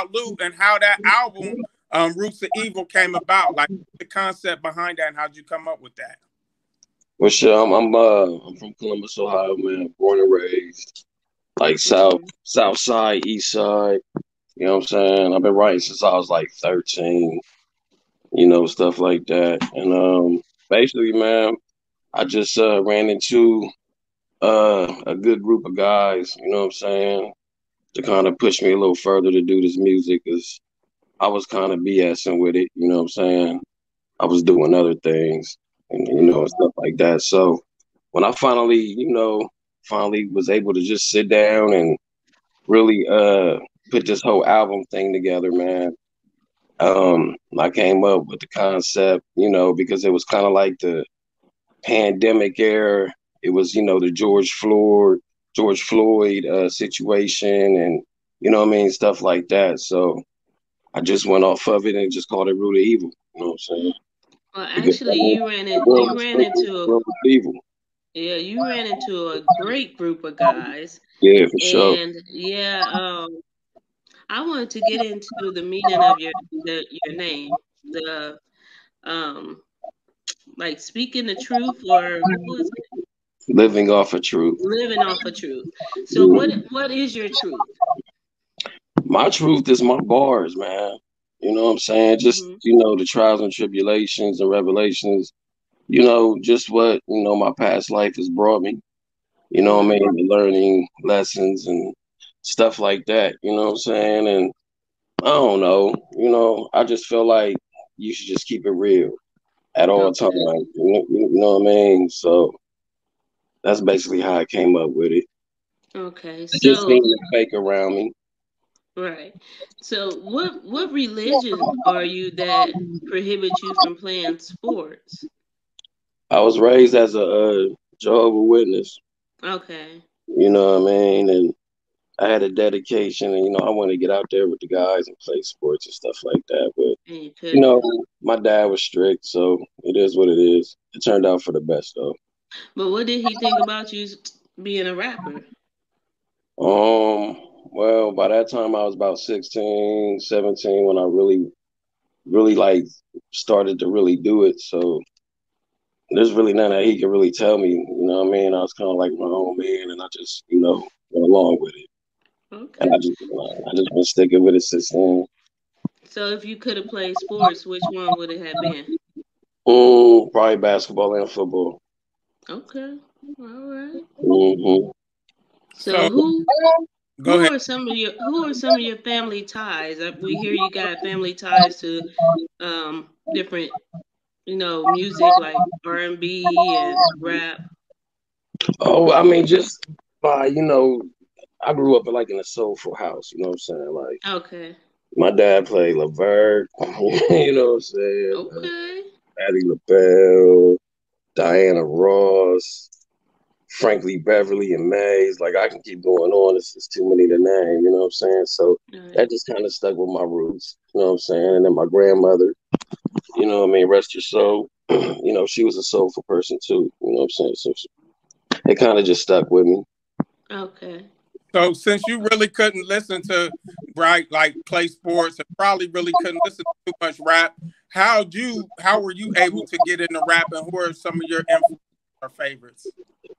about Loot and how that album, um, Roots of Evil, came about? Like the concept behind that, and how'd you come up with that? Well, sure. I'm I'm, uh, I'm from Columbus, Ohio, man. Born and raised, like south south side, east side. You know what I'm saying? I've been writing since I was like 13. You know, stuff like that. And um, basically, man, I just uh, ran into uh, a good group of guys. You know what I'm saying? To kind of push me a little further to do this music, cause I was kind of BSing with it. You know what I'm saying? I was doing other things and you know stuff like that. So when I finally, you know, finally was able to just sit down and really uh put this whole album thing together, man. Um, I came up with the concept, you know, because it was kind of like the pandemic era. It was, you know, the George Floyd, George Floyd uh, situation, and you know, what I mean, stuff like that. So I just went off of it and just called it Root of Evil. You know what I'm saying? Well, actually, you ran into you ran into a yeah, you ran into a great group of guys. Yeah, for sure. And yeah, um, I wanted to get into the meaning of your the, your name, the um, like speaking the truth or living off of truth. Living off of truth. So, what what is your truth? My truth is my bars, man. You know what I'm saying? Just, mm-hmm. you know, the trials and tribulations and revelations, you know, just what, you know, my past life has brought me. You know what I mean? Learning lessons and stuff like that. You know what I'm saying? And I don't know, you know, I just feel like you should just keep it real at all okay. times. You know, you know what I mean? So that's basically how I came up with it. Okay. So just being fake around me. Right. So what what religion are you that prohibits you from playing sports? I was raised as a uh, Jehovah Witness. Okay. You know what I mean? And I had a dedication and you know, I want to get out there with the guys and play sports and stuff like that. But you, you know, my dad was strict, so it is what it is. It turned out for the best though. But what did he think about you being a rapper? Um well, by that time I was about 16, 17 when I really, really like started to really do it. So there's really nothing that he could really tell me. You know what I mean? I was kind of like my own man, and I just, you know, went along with it. Okay. And I just, I just been sticking with it since then. So if you could have played sports, which one would it have been? Mm, probably basketball and football. Okay. All right. Mm-hmm. So who Go who ahead. are some of your Who are some of your family ties? We hear you got family ties to um, different, you know, music like R and B and rap. Oh, I mean, just by you know, I grew up like in a soulful house. You know what I'm saying? Like, okay. My dad played Levert. you know what I'm saying? Okay. Patti LaBelle, Diana Ross. Frankie Beverly and Maze. Like I can keep going on. It's just too many to name, you know what I'm saying? So right. that just kind of stuck with my roots, you know what I'm saying? And then my grandmother, you know what I mean, rest your soul. you know, she was a soulful person too, you know what I'm saying? So it kind of just stuck with me. Okay. So since you really couldn't listen to right like play sports and probably really couldn't listen to too much rap, how you how were you able to get into rap and who are some of your influences or favorites?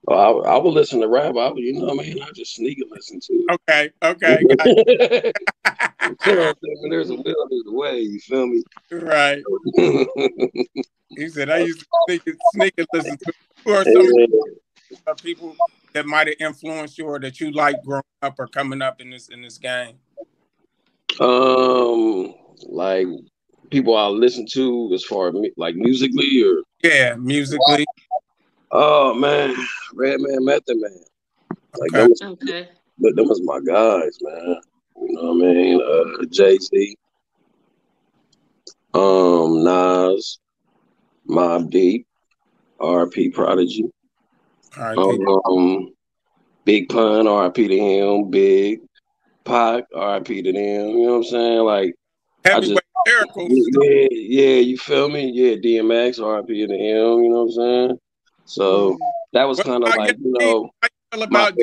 Well, I, I would listen to rap. I would, you know, what I mean, I just sneak and listen to it. Okay, okay. there's a will, there's a way. You feel me? Right. he said, "I used to sneak and, sneak and listen to." Who are some yeah. people that might have influenced you or that you like growing up or coming up in this in this game? Um, like people I listen to as far as like musically or yeah, musically. Oh man, Redman Method Man. Like okay. was, okay. But them was my guys, man. You know what I mean? Uh, Jay Z, um, Nas, Mobb Deep, RP Prodigy, um, Big Pun, RP to him, Big Pac, RP to them. You know what I'm saying? Like, I just, yeah, yeah, you feel me? Yeah, DMX, RP to him. You know what I'm saying? So that was kind of like you know. about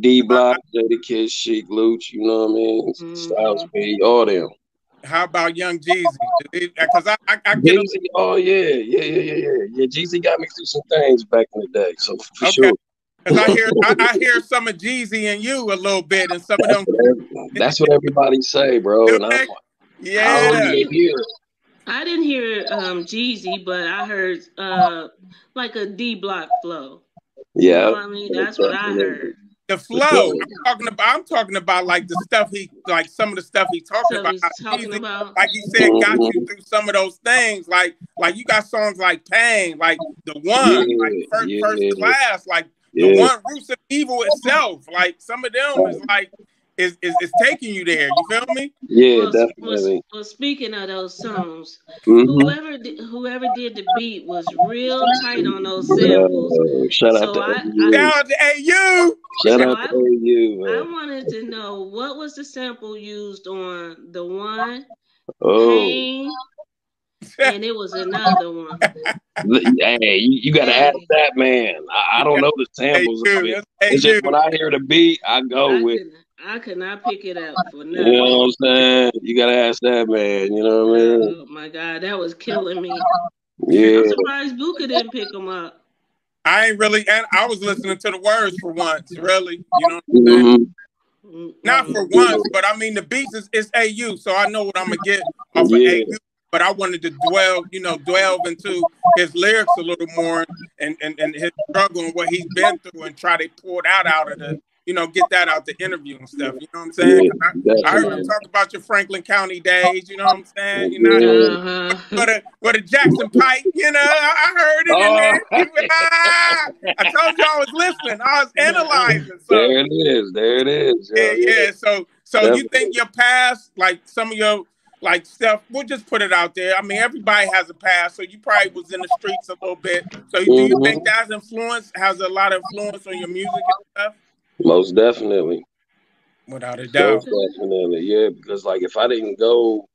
D Block, Jadakiss, Sheek, Louch, you know what I mean? Mm-hmm. Styles P, all them. How about Young Jeezy? Because I, I, I get Jeezy, oh yeah, yeah, yeah, yeah, yeah. Yeah, Jeezy got me through some things back in the day, so for okay. sure. Because I hear I, I, hear some of Jeezy and you a little bit, and some of them. That's what everybody say, bro. Okay. yeah. I didn't hear, I didn't hear um, Jeezy, but I heard uh, like a D block flow. Yeah, you know I mean that's what I heard. The flow. I'm talking about. I'm talking about like the stuff he, like some of the stuff he talking about. Talking about. Like he said, got you through some of those things. Like, like you got songs like Pain, like the one, yeah, like first, yeah. first class, like yeah. the one Roots of Evil itself. Like some of them is like is, is, is taking you there. You feel me? Yeah, well, definitely. Well, well, speaking of those songs, mm-hmm. whoever did, whoever did the beat was real tight on those samples. Uh, shout out to I, I, Shout out to AU. Shout out to AU. I wanted to know what was the sample used on the one. Oh. Pain, and it was another one. hey, you, you got to ask that man. I, I, don't know the samples. Hey, it. It's just when I hear the beat, I go I with. I could not pick it up for nothing. You know what I'm saying? You gotta ask that man. You know what I mean? Oh my god, that was killing me. Yeah. I'm surprised Booker didn't pick him up. I ain't really, and I was listening to the words for once. Really, you know. What I'm saying? Mm-hmm. Not for once, but I mean the beats is, is AU, so I know what I'm gonna get off yeah. of AU but I wanted to dwell, you know, delve into his lyrics a little more and, and, and his struggle and what he's been through and try to pull that out of the, you know, get that out the interview and stuff. You know what I'm saying? Yeah, I, I, heard you talk about your Franklin County days. You know what I'm saying? You know, uh-huh. what a what a Jackson Pike. You know, I, heard it. Oh. In there. ah, I told you I was listening. I was analyzing. So. There it is. There it is. Yeah, yeah. yeah. So, so Definitely. you think your past, like some of your like stuff. We'll just put it out there. I mean, everybody has a past, so you probably was in the streets a little bit. So, mm-hmm. do you think mm-hmm. that's influence has a lot of influence on your music and stuff? Most definitely. Without a doubt. Most definitely, yeah. Because like, if I didn't go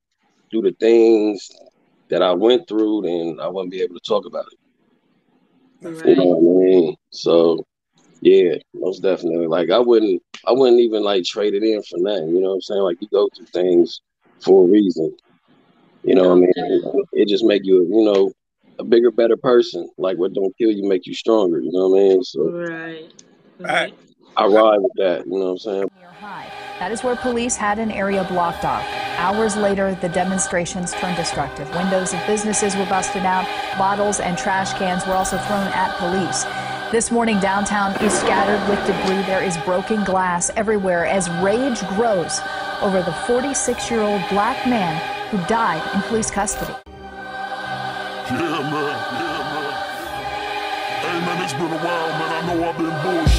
through the things that I went through, then I wouldn't be able to talk about it. Right. You know what I mean? So, yeah, most definitely. Like, I wouldn't, I wouldn't even like trade it in for nothing. You know what I'm saying? Like, you go through things for a reason. You know, what I mean, it just make you, you know, a bigger, better person. Like what don't kill you make you stronger. You know what I mean? So, right. right. I, I ride with that. You know what I'm saying? That is where police had an area blocked off. Hours later, the demonstrations turned destructive. Windows of businesses were busted out. Bottles and trash cans were also thrown at police. This morning, downtown is scattered with debris. There is broken glass everywhere as rage grows over the 46 year old black man who died in police custody. Yeah, man. Yeah, man. Hey, man, it's been a while, man. I know I've been bullshitting,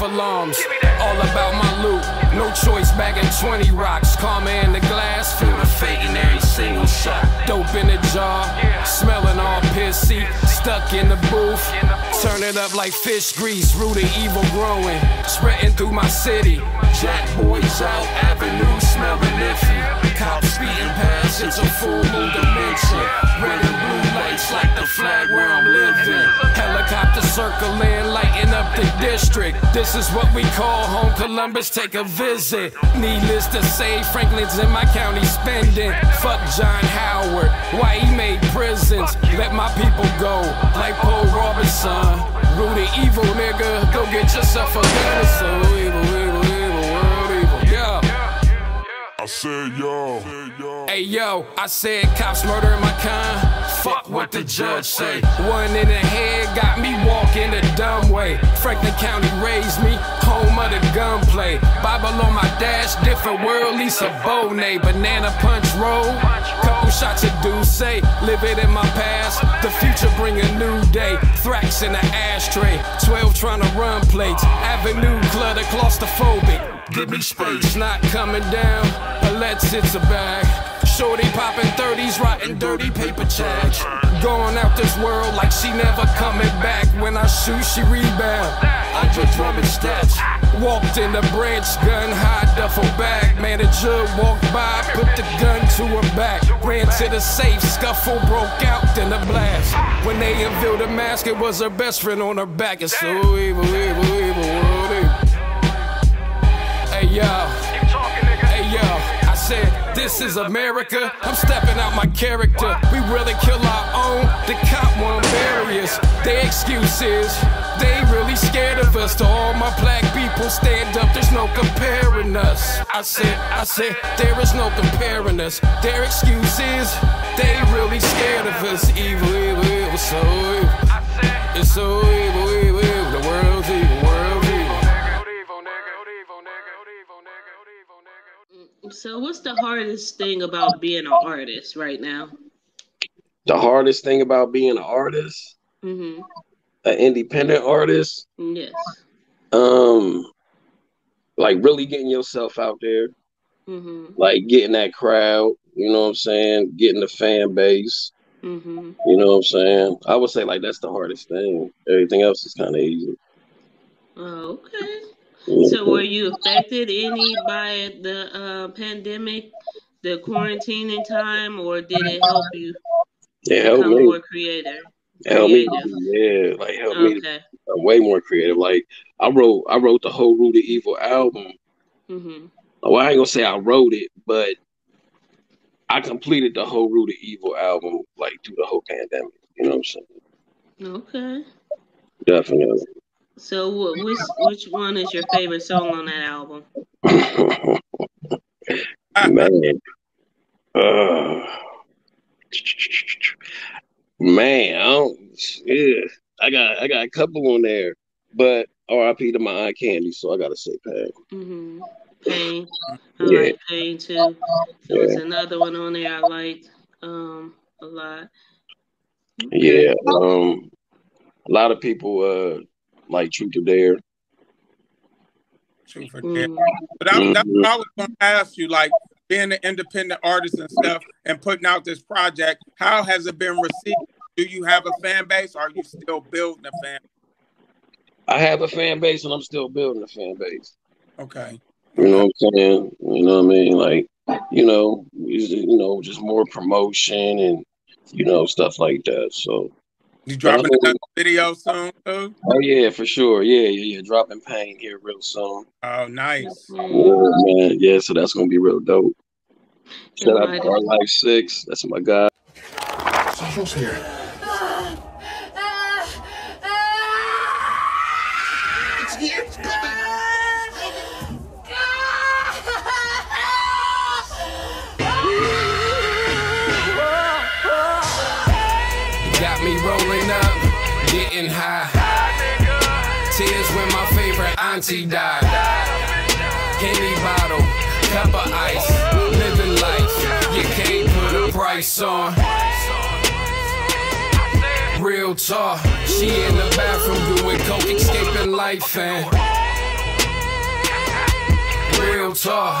alarms. All about my loot. No choice, bagging 20 rocks. Karma in the glass, feel the fate in every single shot. Dope in the jar, smelling all pissy. Stuck in the booth, turn it up like fish grease. Root of evil growing, spreading through my city. Jack boys out, avenue smelling iffy. Cops speeding past, it's a full moon dimension. Red and blue lights like the flag where I'm living. Helicopter circling, lighting up the district. This is what we call home Columbus, take a visit. Needless to say, Franklin's in my county spending. Fuck John Howard, why he made prisons. Let my people go, like Paul Robeson. The evil, nigga. Go get yourself a gun. So evil, evil, evil, world evil. Yeah. I said yo. Hey yo, I said cops murdering my kind. Fuck what the judge say. One in the head got me walking a dumb way. Franklin County raised me, home of the gunplay. Bible on my dash, different world, Lisa Bonet. Banana punch roll, couple shots of Douce. Live it in my past, the future bring a new day. Thrax in the ashtray, 12 trying to run plates. Avenue clutter, claustrophobic. Give me space, not coming down, unless it's a bag. Shorty popping 30s, writing dirty paper checks. Going out this world like she never coming back. When I shoot, she rebound. I just drumming steps. Walked in the branch, gun high duffel bag. Manager walked by, put the gun to her back. Ran to the safe, scuffle broke out in the blast. When they unveiled the mask, it was her best friend on her back. It's so evil, evil, evil, this is America. I'm stepping out my character. We really kill our own. The cop won't bury us. Their excuse is they really scared of us. To all my black people, stand up. There's no comparing us. I said, I said there is no comparing us. Their excuses. they really scared of us. Evil, evil, evil, so evil. It's so evil. So, what's the hardest thing about being an artist right now? The hardest thing about being an artist, Mm-hmm. an independent artist, Yes. um, like really getting yourself out there, Mm-hmm. like getting that crowd, you know what I'm saying? Getting the fan base, Mm-hmm. you know what I'm saying? I would say like that's the hardest thing. Everything else is kind of easy. Oh, okay. So, were you affected any by the uh, pandemic, the quarantining time, or did it help you it helped me. more creative? It helped me. Yeah, like helped me Okay. be way more creative. Like I wrote, I wrote the whole Root of Evil album. Mm-hmm. Well, I ain't gonna say I wrote it, but I completed the whole Root of Evil album like through the whole pandemic. You know what I'm saying? Okay. Definitely. So, which which one is your favorite song on that album? Man. Uh, man, I don't, yeah, I got I got a couple on there, but R.I.P. to my eye candy, so I gotta say Pain. Mm-hmm. Pain. I Yeah. like Pain too. There was Yeah. another one on there I liked um a lot. Yeah, um, a lot of people uh like Truth or Dare. Truth or dare. Mm. But I, that's Mhm. what I was going to ask you, like being an independent artist and stuff, and putting out this project. How has it been received? Do you have a fan base? Or are you still building a fan? Base? I have a fan base, and I'm still building a fan base. Okay. You know what I'm saying? You know what I mean? Like, you know, you know, just more promotion and you know stuff like that. So, You dropping another video soon too? oh yeah, for sure. Yeah, yeah, yeah. Dropping pain here real soon. Oh, nice. Yeah, man. Yeah, so that's gonna be real dope. Shout out Right. to our Life Six. That's my guy. So who's here? Auntie died. Henny bottle, cup of ice, living life. You can't put a price on. Real talk, she in the bathroom doing coke, escaping life and real talk.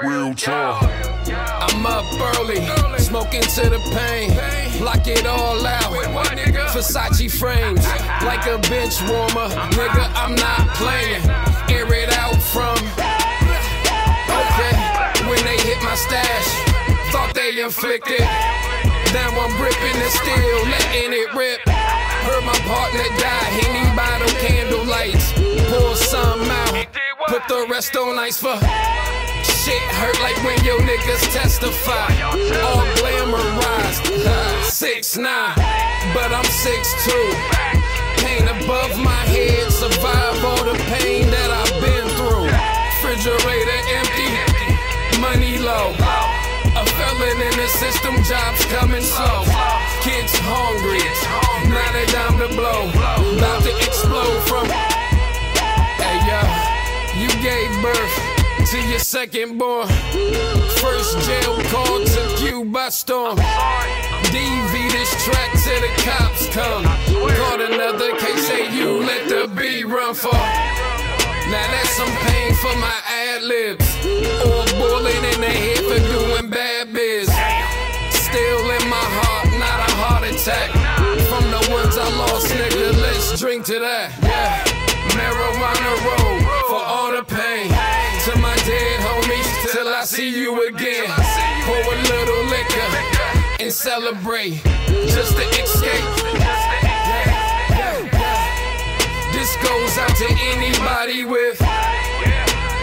Real talk. I'm up early, smoking to the pain, lock it all out. Versace frames, like a bench warmer. Nigga, I'm not playing. Air it out from. Okay, when they hit my stash, thought they inflicted. Now I'm ripping it still, letting it rip. Heard my partner die, Henny bottle candle lights. Pour some out, put the rest on ice for. Shit hurt like when your niggas testify. All glamorized. Six nine, but I'm six two. Pain above my head, survive all the pain that I've been through. Refrigerator empty, money low. A felon in the system, jobs coming slow. Kids hungry, now they down to blow. About to explode from. Hey yo, you gave birth to your second born. First jail call took you by storm. DV this track till the cops come. Caught another case, say you let the B run for. Now that's some pain for my ad libs. Or bullet in the head for doing bad biz. Still in my heart, not a heart attack. From the ones I lost, nigga, let's drink to that. Yeah. See you again. Pour a little liquor and celebrate just to escape. This goes out to anybody with.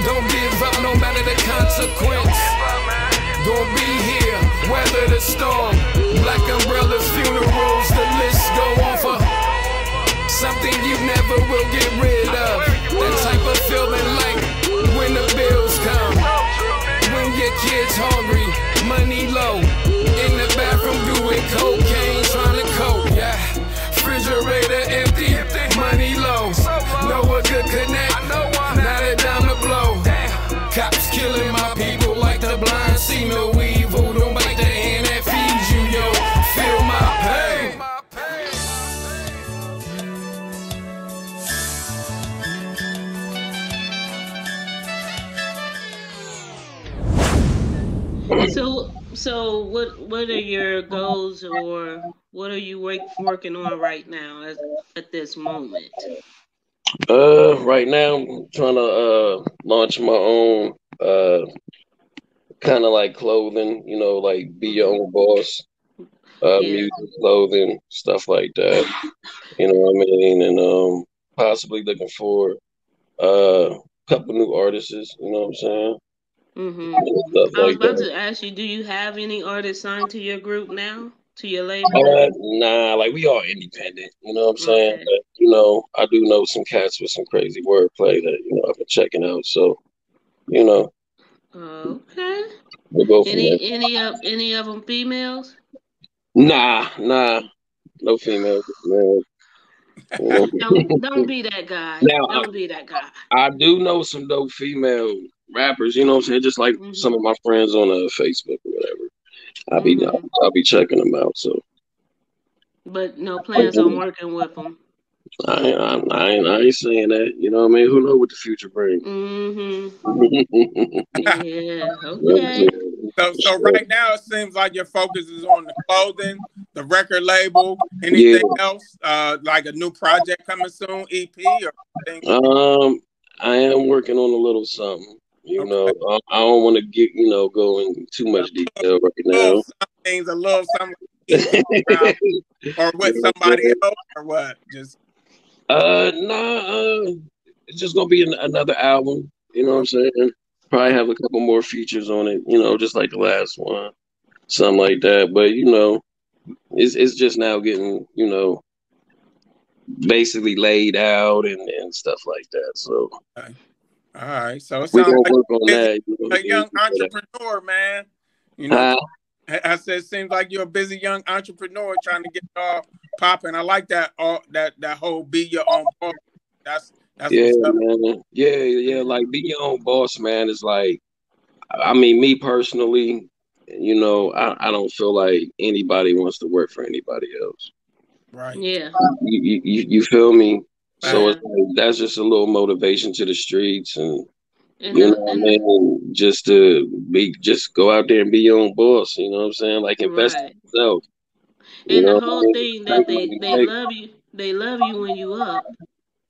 Don't give up no matter the consequence. Gonna be here, weather the storm. Black umbrellas, funerals, the list go on for something you never will get rid of. That type of feeling kid's hungry, money low. In the bathroom doing cocaine, So, what what are your goals or what are you work, working on right now as, at this moment? Uh, right now I'm trying to uh launch my own uh kind of like clothing, you know, like be your own boss, uh, Yeah. music, clothing, stuff like that. You know what I mean? And um, possibly looking for uh, a couple new artists. You know what I'm saying? Hmm stuff I was like about that. to ask you, do you have any artists signed to your group now, to your label? Uh, nah, like we are independent. You know what I'm saying? Okay. But, you know, I do know some cats with some crazy wordplay that you know I've been checking out. So, you know, Okay. we'll go there. Any any of any of them females? Nah, nah, no females. Man. Don't don't be that guy. Now, Don't be that guy. I do know some dope female rappers, you know what I'm saying? Just like Mhm. some of my friends on uh, Facebook or whatever. I'll be Mhm. I'll be checking them out. So But no plans on working with them. I ain't, I, I ain't I ain't saying that. You know what I mean? Who know what the future brings? Mm-hmm. Yeah. Okay. So, so right now it seems like your focus is on the clothing, the record label. Anything else? Uh, like a new project coming soon, EP or anything? Um, I am working on a little something. You know, I, I don't want to get you know go in too much detail right now. some things, a little something, or with somebody else, or what? Just Uh, nah, uh, it's just gonna be an, another album. You know what I'm saying? Probably have a couple more features on it. You know, just like the last one, something like that. But you know, it's it's just now getting you know basically laid out and, and stuff like that. So all right. So it sounds like on that. You know, a young entrepreneur, man. You know, Uh, I I said, it seems like you're a busy young entrepreneur trying to get it all popping. I like that. All that that whole be your own boss. That's that's yeah, man. Yeah, yeah. Like be your own boss, man. Is like, I mean, me personally, you know, I, I don't feel like anybody wants to work for anybody else. Right. Yeah. You you, you you feel me? So Right. like, that's just a little motivation to the streets, and And, you know, what I mean, just to be, just go out there and be your own boss. You know what I'm saying? Like invest right. in yourself. You And the what I whole mean? thing that they they love you. They love you when you up.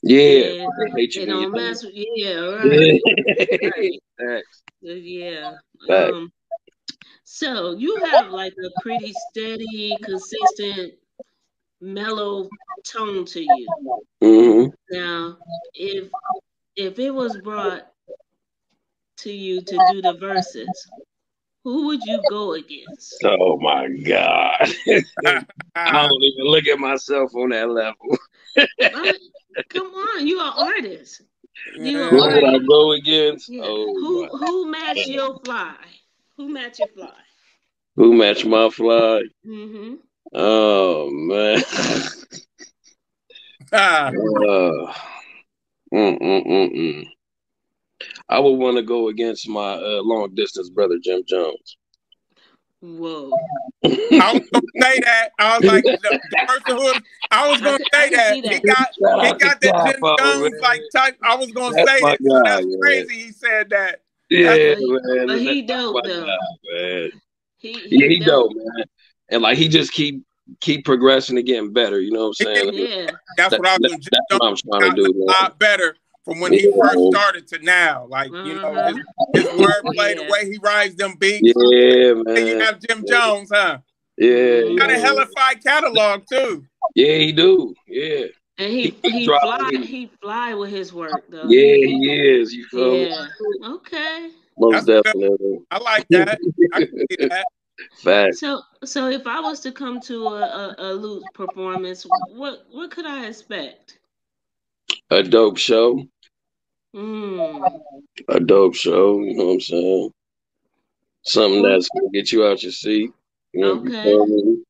Yeah, And they you. don't mess with yeah, right. Yeah. Right. Facts. Yeah. Um so you have like a pretty steady, consistent, mellow tone to you. hmm Now, if if it was brought to you to do the verses, who would you go against? Oh my God. I don't even look at myself on that level. Right? Come on, you are artist. You are Who would I go against? Yeah. Oh Who my who match your fly? Who match your fly? Who match my fly? Mm-hmm. Oh man. Ah, uh, mm, mm, mm, mm. I would want to go against my uh, long distance brother Jim Jones. Whoa. I was gonna say that. I was like the, the person who I was gonna say can that he got he got that Jim Capo, Jones man. like type. I was gonna That's say that. guy, That's man. crazy. He said that. Yeah, But- man. but he That's dope, though. guy, man. He, Yeah, he dope, man. And like he just keep keep progressing and getting better. You know what I'm saying? Yeah. That's what I was. That, that's what I'm trying to do, a lot better from when he Yeah. first started to now. Like you know his, mm-hmm. his wordplay, the way he rides them beats. Yeah, And you man. have Jim Jones, huh? Yeah, He got a yeah. hellified catalog too. Yeah, he do. Yeah, And he He he fly it. he fly with his work though. yeah, he is. You feel me? Okay. Most That's good. definitely. I like that. I can see that. Facts. So so if I was to come to a, a, a Luke performance, what what could I expect? A dope show. Mm. A dope show. You know what I'm saying? Something that's gonna get you out your seat. You know, Okay.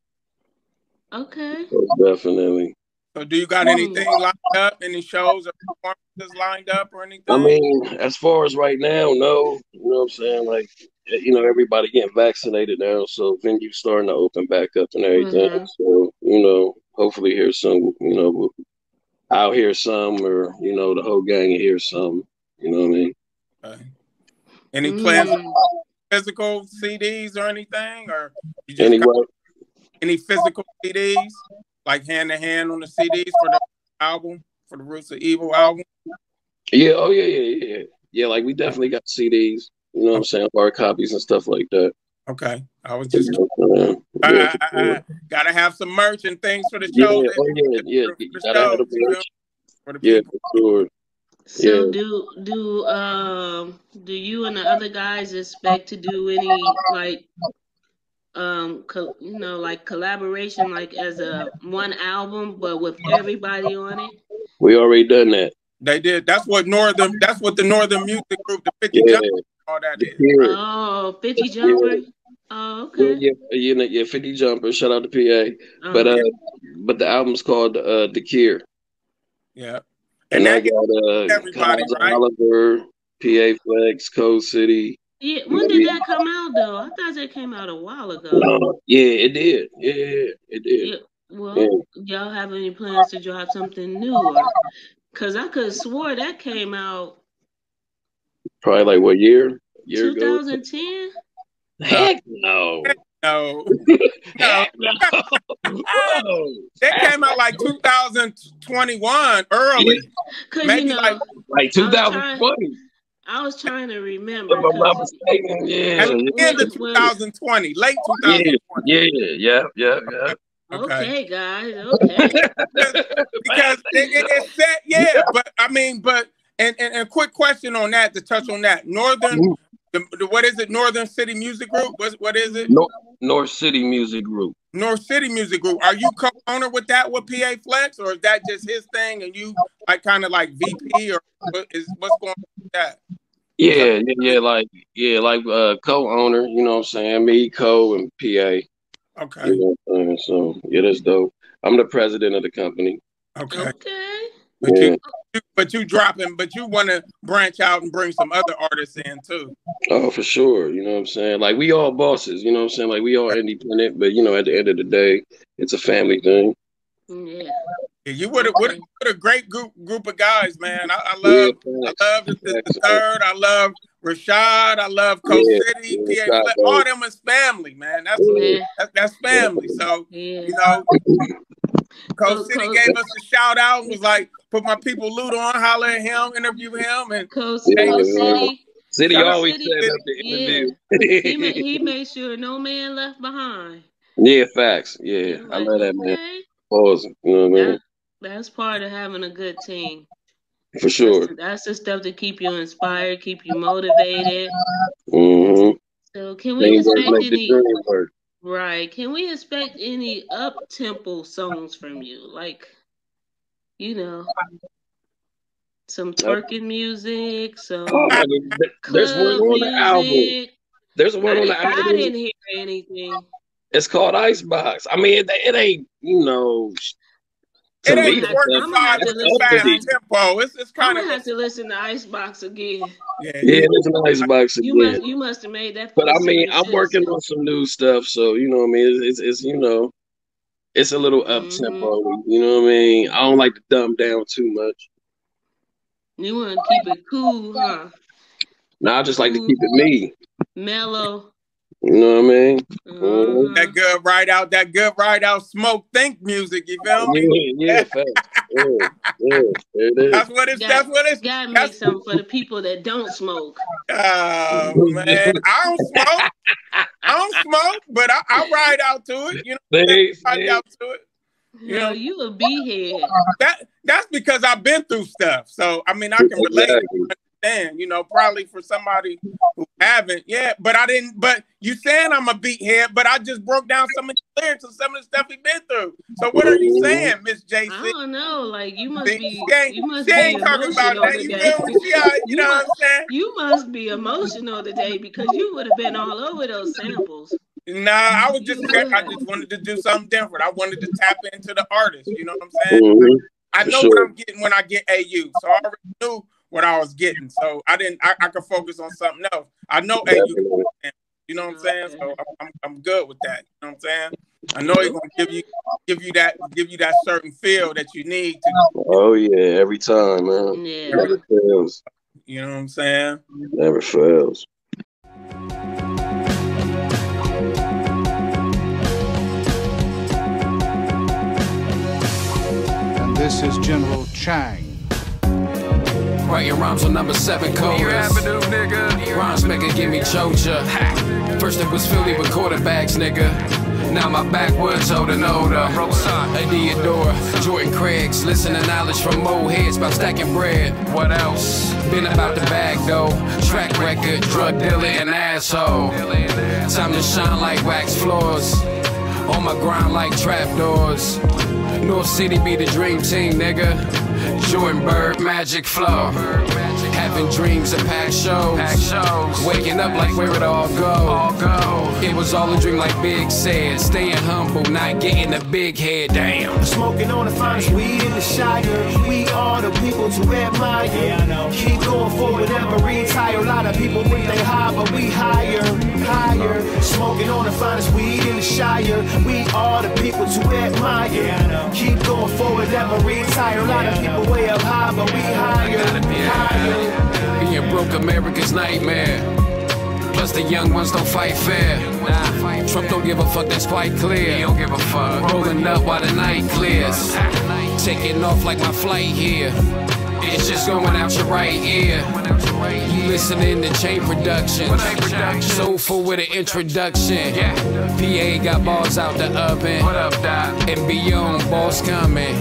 Okay. Most definitely. So do you got anything lined up? Any shows or performances lined up or anything? I mean, as far as right now, no. You know what I'm saying? Like, you know, everybody getting vaccinated now, so venues starting to open back up and everything. Mhm. So, you know, hopefully hear some, you know, I'll hear some or, you know, the whole gang will hear some. You know what I mean? Okay. Any plans for Mm. physical CDs or anything? Or you just Anyway, any physical CDs? Like hand to hand on the CDs for the album, for the Roots of Evil album? yeah, oh yeah, yeah, yeah. Yeah, like we definitely got CDs, you know what I'm saying? Hard copies and stuff like that. Okay. I was You just know what I'm? I, Yeah, I, I, I gotta have some merch and things for the yeah, oh yeah, yeah. For You the gotta have the shows, you know, merch. for Yeah, people. for sure. So Yeah. do do um do you and the other guys expect to do any like um co- you know like collaboration like as a one album but with everybody on it? We already done that. They did. That's what Northern. That's what the Northern Music Group, the Fifty Yeah. Jump, all that is. Oh, 50 jumper. Oh, okay. yeah, you know, yeah, 50 jumper. Shout out to PA. Oh, But uh, but the album's called uh, The Cure, Yeah. and And I that got uh, everybody, Kyle right? Oliver, PA Flex, Code City. yeah. When did that come out though? I thought that came out a while ago. Uh, yeah, it did. Yeah, it did. Yeah. Well, Yeah. y'all have any plans to drop something new? Cause I could have swore that came out Probably like what year? Year 2010. Heck no. no, Heck no. Whoa. Oh, that came out like 2021 early. Cause Maybe you know, like- Like 2020. I was trying to remember. If I'm not 'cause- mistaken. Yeah. At the end of 2020, late Yeah, 2020. yeah, yeah, yeah, yeah. Okay. okay, guys. Okay. because it, it, it said yeah but i mean but and, and and quick question on that to touch on that northern the, the, what is it northern city music group what, what is it North, North City Music Group. north city music group are you co-owner with that with pa flex or is that just his thing and you like kind of like vp or what is what's going on with that Yeah, yeah, yeah, like yeah, like uh co-owner, you know what I'm saying? Me, co and PA. okay You know what I'm saying? So yeah, that's dope. I'm the president of the company. okay okay. But Yeah. you, you but you dropping but you want to branch out and bring some other artists in too Oh, for sure. You know what I'm saying? Like we all bosses, you know what I'm saying? Like we all independent, but you know, at the end of the day, it's a family thing. Yeah. Yeah, you would have Okay. what a great group group of guys man i, I Yeah, love I love the, the, the third. I love Rashad. I love Coast Yeah, City. yeah, PA. Rashad, All man. them is family, man. That's Yeah. that, that's family. So Yeah. you know, Coach City Coach- gave us a shout out. and Was like, put my people loot on, holler at him, interview him, and Coach, Coach. City. City always City. said at the Yeah. He made, he made sure no man left behind. yeah, facts. Yeah, I Like, love that man. okay, Pause. You know what I mean? that- that's part of having a good team. For sure. That's, that's the stuff to keep you inspired, keep you motivated. Mm-hmm. So can we Teamwork expect any work. Right? Can we expect any up tempo songs from you? Like, you know, some twerking music, some Oh, I there's one on the album. There's one on the I, I album. didn't hear anything. It's called Icebox. I mean, it, it ain't you know. To It me, ain't that's I'm gonna have to listen fast to tempo. It's it's I'm kind gonna of have to listen to Icebox again. yeah. yeah, it's an Icebox You must you must have made that. But I mean, I'm 76. working on some new stuff, so you know what I mean. It's, it's, it's you know, it's a little up Mhm. tempo. You know what I mean. I don't like to dumb down too much. You want to keep it cool, huh? Now I just like to keep it me. Mellow. You know what I mean? Uh-huh. that good ride out, that good ride out, smoke think music. You feel me? Yeah, yeah, yeah, yeah, there it is. That's what it's. Got- That's what it's. Gotta make That's- something for the people that don't smoke. Oh man, I don't smoke. I don't smoke, but I, I ride out to it. You know, They- ride they- out to it. You know, you a b-head. That that's because I've been through stuff. So I mean, I can relate. Exactly. Understand, you know, probably for somebody who haven't, yeah. But I didn't. But you saying I'm a beat head, but I just broke down some of the lyrics of some of the stuff he been through. So what are you saying, Miss I don't know. Like you must be. You must she be ain't talking about emotional that. You today. feel me? She, uh, you know what I'm saying? You must be emotional today because you would have been all over those samples. Nah, I was just I just wanted to do something different. I wanted to tap into the artist. You know what I'm saying? Mhm. I know sure. what I'm getting when I get AU, so I already knew what I was getting. So I didn't. I, I could focus on something else. I know AU. You know what I'm saying? So I'm, I'm, I'm good with that. You know what I'm saying? I know he's gonna give you give you that give you that certain feel that you need to. Oh yeah, every time, man. Yeah. Never fails. You know what I'm saying? Never fails. And this is General Chang. Writing rhymes on number seven coders. Rhymes maker give me chocha. First it was Philly with quarterbacks, nigga. Now my backwoods holding older. Adiador, Jordan Craigs, listen to knowledge from old heads about stacking bread. What else? Been about the bag though. Track record, drug dealer, and asshole. Time to shine like wax floors. On my grind like trapdoors. North City be the dream team, nigga. Jordan Bird, Magic Flow. Having dreams of packed shows. Waking up like where it all go. It was all a dream, like Big said. Staying humble, not getting a big head. Damn. Smoking on the finest weed in the Shire. We are the people to admire. Yeah, I know. Keep going forward, never retire. A lot of people think they high, but we higher, higher. Smoking on the finest weed in the Shire. We are the people to admire. Yeah, I know. Keep going forward, never retire. A lot of people way up high, but we higher, higher. Broke America's nightmare. Plus the young ones don't fight fair. Trump don't give a fuck, that's quite clear. He don't give a fuck. Rolling up while the night clears. Taking off like my flight here. It's just going out your right ear. You listening to Chain Production. Soulful with an introduction. PA got balls out the oven. What up, Doc? And beyond, boss coming.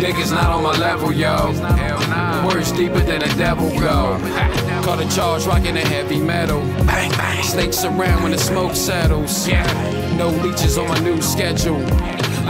Niggas not on my level, yo. Words deeper than a devil go. Call a charge, rocking the heavy metal. Bang, bang. Snakes around when the smoke settles. Yeah. No leeches on my new schedule.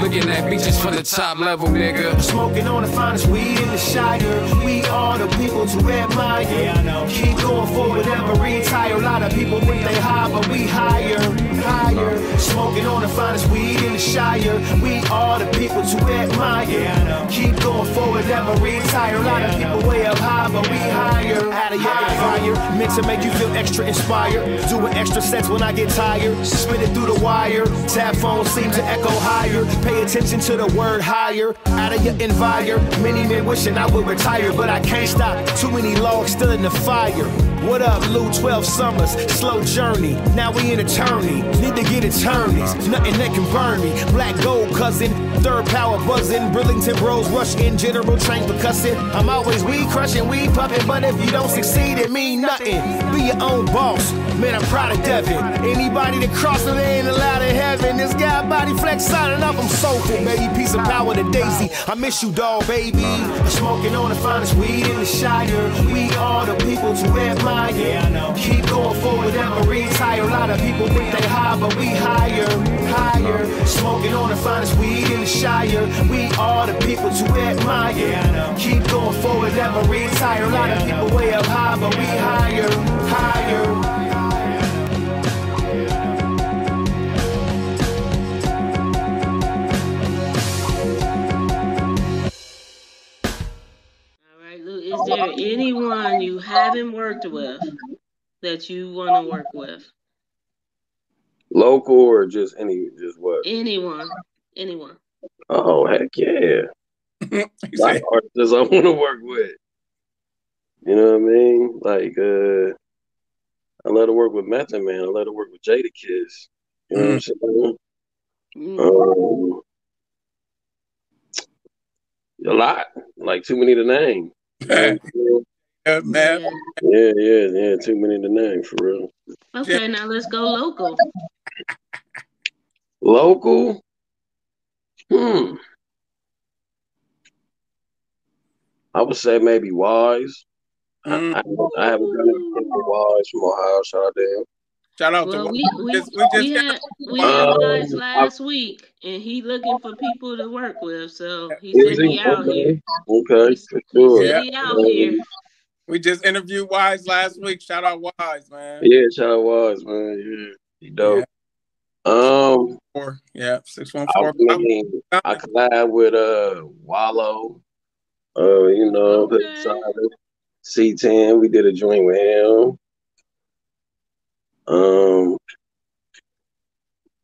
Looking at beaches from the top level, nigga. Smoking on the finest weed in the Shire. We are the people to admire. Yeah, I know. Keep going forward, never retire. A lot of people think they high, but we higher, higher. Smoking on the finest weed in the Shire. We are the people to admire. Yeah, I know. Keep going forward, never retire. A lot of people way up high, but we higher. Out of your fire, meant to make you feel extra inspired. Doing extra sets when I get tired. Spin it through the wire. Tap phones seem to echo higher. Pay attention to the word higher. Out of your envire. Many men wishing I would retire, but I can't stop. Too many logs still in the fire. What up, Lou? 12 summers, slow journey. Now we in attorney. Need to get attorneys. Nothing that can burn me. Black gold cousin, third power buzzing. Burlington bros rush in, general train percussing. I'm always weed crushing, weed puffing, but if you don't succeed, it mean nothing. Be your own boss. Man, I'm proud of Devin. Anybody that crosses it ain't allowed in heaven. This guy body flex signing up, I'm soulful, baby. Piece of power to Daisy. I miss you, dog, baby. Smoking on the finest weed in the Shire. We are the people to admire. Yeah, I know. Keep going forward, never retire. A lot of people think they high, but we higher, higher. Smoking on the finest weed in the Shire. We are the people to admire. Yeah, I know. Keep going forward, never retire. A lot of people way up high, but we higher, higher. There anyone you haven't worked with that you want to work with? Local or just any, just what? Anyone, anyone. Oh heck yeah! like artists I want to work with. You know what I mean? Like, uh, I let her work with Method Man. I let her work with Jadakiss. You know what I'm saying? Mm. Um, a lot, like too many to name. Yeah, man. Yeah, yeah, yeah. Too many to name for real. Okay, now let's go local. Local. Hmm. I would say maybe Wise. I, I, haven't- I haven't done anything for Wise from Ohio. Out to him. Shout out Well, to we we, just, we just we had we had Um, Wise last week, and he looking for people to work with. So he Is said he? he out here. Okay, for He sure. said he out here. we just interviewed Wise last week. Shout out Wise, man. Yeah, shout out Wise, man. Yeah, he dope. Um, Four, yeah, six one four. I mean, I collab with uh Wallow. Uh, you know, C ten. We did a joint with him. Um,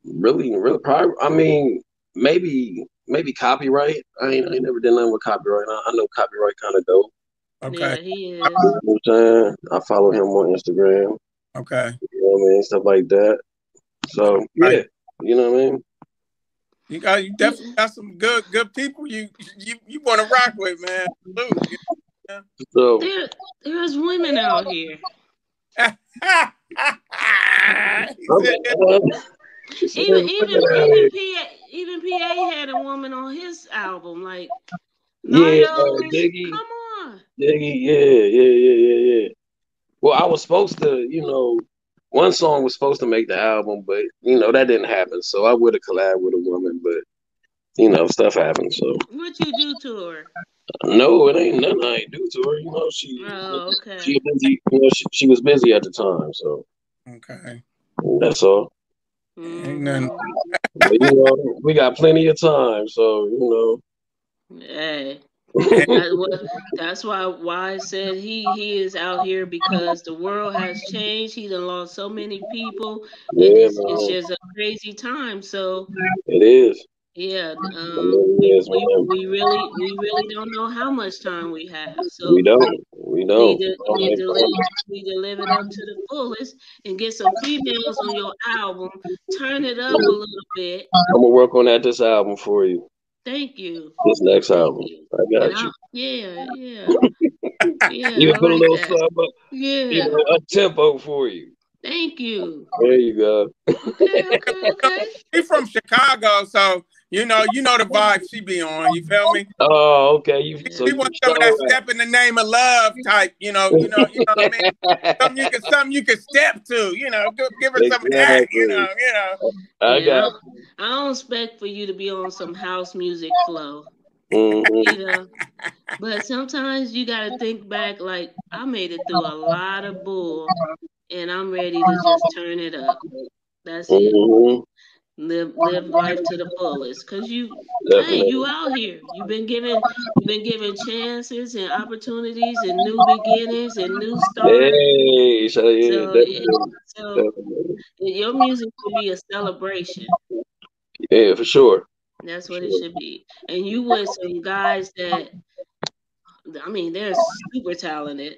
really, really, probably. I mean, maybe, maybe copyright. I ain't, I ain't never did nothing with copyright. I, I know copyright kind of dope. Yeah, Okay, he is. You know what I'm? I follow him on Instagram. okay. You know what I mean? Stuff like that. So yeah, you know what I mean. You got you definitely got some good good people you you you want to rock with, man. Salute. So There, there's women out here. Even even even PA even PA had a woman on his album. Like, Yeah, uh, Diggy. come on. Diggy, yeah, yeah, yeah, yeah, yeah. Well, I was supposed to, you know, one song was supposed to make the album, but you know that didn't happen. So I would have collabed with a woman, but you know stuff happens. So What you do to her? no, it ain't nothing I ain't do to her. You know she Oh, okay. she was busy. You know she, she was busy at the time. So Okay. that's all. Mm-hmm. Ain't nothing. But, you know, we got plenty of time. So you know. Hey. That's, why why I said he he is out here because the world has changed. He's done lost so many people, Yeah, it's, it's just a crazy time. So it is. Yeah, um, It we, we, we really we really don't know how much time we have. So We don't. We you don't. need to, you need to live need to live it up to the fullest and get some females on your album. Turn it up a little bit. I'm gonna work on that this album for you. Thank you. This next album, I And got I, you. yeah, yeah, yeah. Even I put a little that. something up, Yeah. you know, up tempo for you. Thank you. There you go. Okay, okay, okay. She from Chicago, so you know you know the vibe she be on. You feel me? Oh, okay. You so She you wants some of that start step in the name of love type. You know, you know, you know what I mean. Something you can something you can step to. You know, give, give her some of that. You know, you know. I Yeah, got. I don't expect for you to be on some house music flow, Mhm. you know. But sometimes you gotta think back. Like I made it through a lot of bull, and I'm ready to just turn it up. That's it. Live live life to the fullest, cause you, hey, you out here. You've been given, you've been given chances and opportunities and new beginnings and new starts. Hey, so yeah, So, it, so your music should be a celebration. Yeah, for sure. That's what it should be. And you with some guys that, I mean, they're super talented.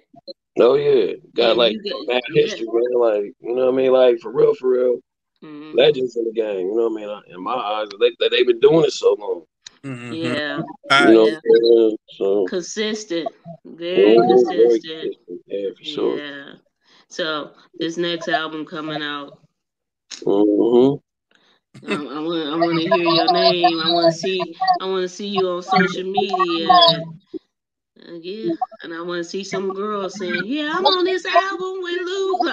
Oh yeah, got And like you get- mad yeah. history, man. Like you know what I mean? Like for real, for real. Mhm. Legends in the game. You know what I mean? In my eyes, they they they've been doing it so long. Mhm. Yeah, You know yeah. saying? So Consistent, very very consistent. consistent. Yeah, for sure. Yeah. So this next album coming out, hmm I, I want I want to hear your name. I want to see I want to see you on social media. And, uh, yeah, and I want to see some girls saying, "Yeah, I'm on this album with Lou."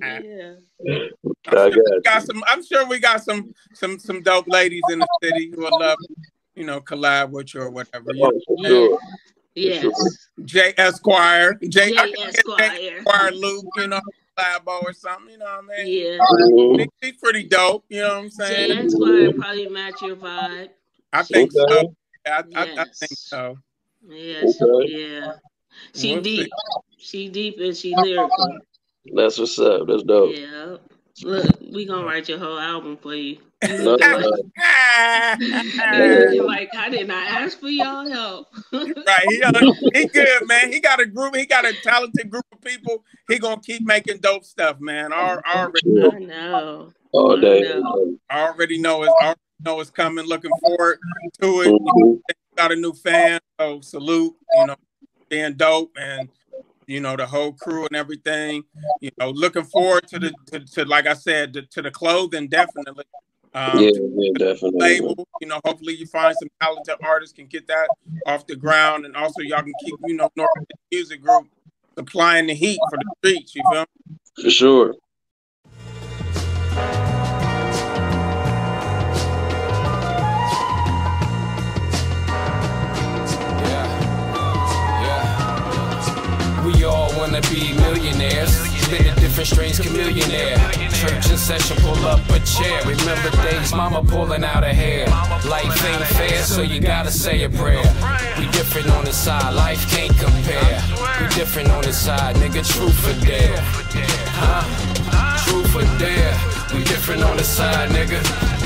Like, yeah. I'm sure we got got some. I'm sure we got some some some dope ladies in the city who would love, you know, collab with you or whatever. You Oh, know, sure. Yes. J Esquire, J, I J. can get Esquire. J Esquire Luke, you know, collabo or something. You know what I mean? Yeah. Mhm. She- She's pretty dope. You know what I'm J. saying? Esquire probably match your vibe. I think so. Okay. I, I, I think so. Yeah, she, yeah. She we'll deep. See. She deep and she lyrical. That's what's up. That's dope. Yeah. Look, we gonna write your whole album for you. you like, like, I did not ask for y'all help. right, he, uh, he good, man. He got a group. He got a talented group of people. He gonna keep making dope stuff, man. I already I know. All day. I know. I already know it's already know it's coming. Looking forward to it. Got a new fan, so salute. You know, being dope and you know the whole crew and everything. You know, looking forward to the to, to like I said to, to the clothing definitely. Um, yeah, yeah, definitely. Label, you know, hopefully you find some talented artists can get that off the ground, and also y'all can keep you know North Music Group supplying the heat for the streets. You feel? For sure. Wanna be millionaires. Spinning different strains, Chamillionaire. Church in session, pull up a chair. Remember days, mama pulling out her hair. Life ain't fair, so you gotta say a prayer. We different on the side, life can't compare. We different on the side, nigga, truth or dare. Huh? Truth or dare. We different on the side, nigga.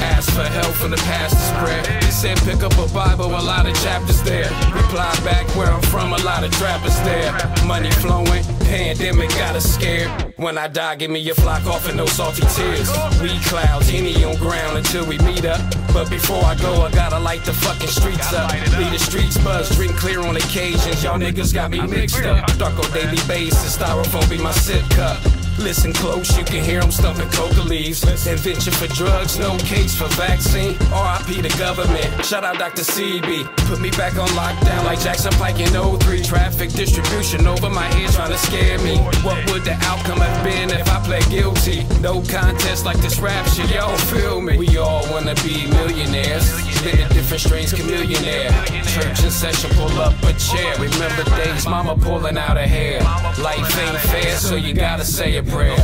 Ask for help from the pastor's prayer. He said, pick up a Bible, a lot of chapters there. Reply back where I'm from, a lot of trappers there. Money flowing, pandemic got us scared. When I die, give me a flock off and no salty tears. We clouds, any on ground until we meet up. But before I go, I gotta light the fucking streets up. Leave the streets buzz, drink clear on occasions. Y'all niggas got me mixed up. Dark on daily basis, styrofoam be my sip cup. Listen close, you can hear them stumping coca leaves. Invention for drugs, no case for vaccine. RIP the government. Shout out Dr. CB. Put me back on lockdown like Jackson Pike in 03. Traffic distribution over my head trying to scare me. What would the outcome have been if I pled guilty? No contest like this rap shit, y'all feel me? We all wanna be millionaires. Spinning different strains, Chamillionaire. Church in session, pull up a chair. Remember days, mama pulling out her hair. Life ain't fair, so you gotta say a prayer.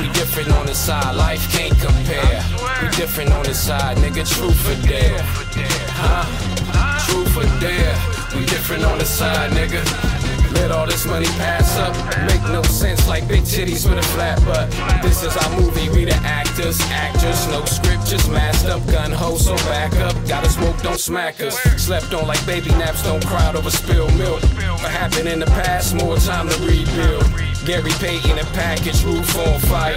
We different on the side, life can't compare. We different on the side, nigga, truth or dare. Huh? Truth or dare. We different on the side, nigga. Let all this money pass up. Make no sense like big titties with a flat butt. This is our movie, we the actors, actors, no script, just masked up. Gun ho, so back up. Gotta smoke, don't smack us. Slept on like baby naps, don't cry over spilled milk. What happened in the past, more time to rebuild. Gary Payton a package, roof on fire.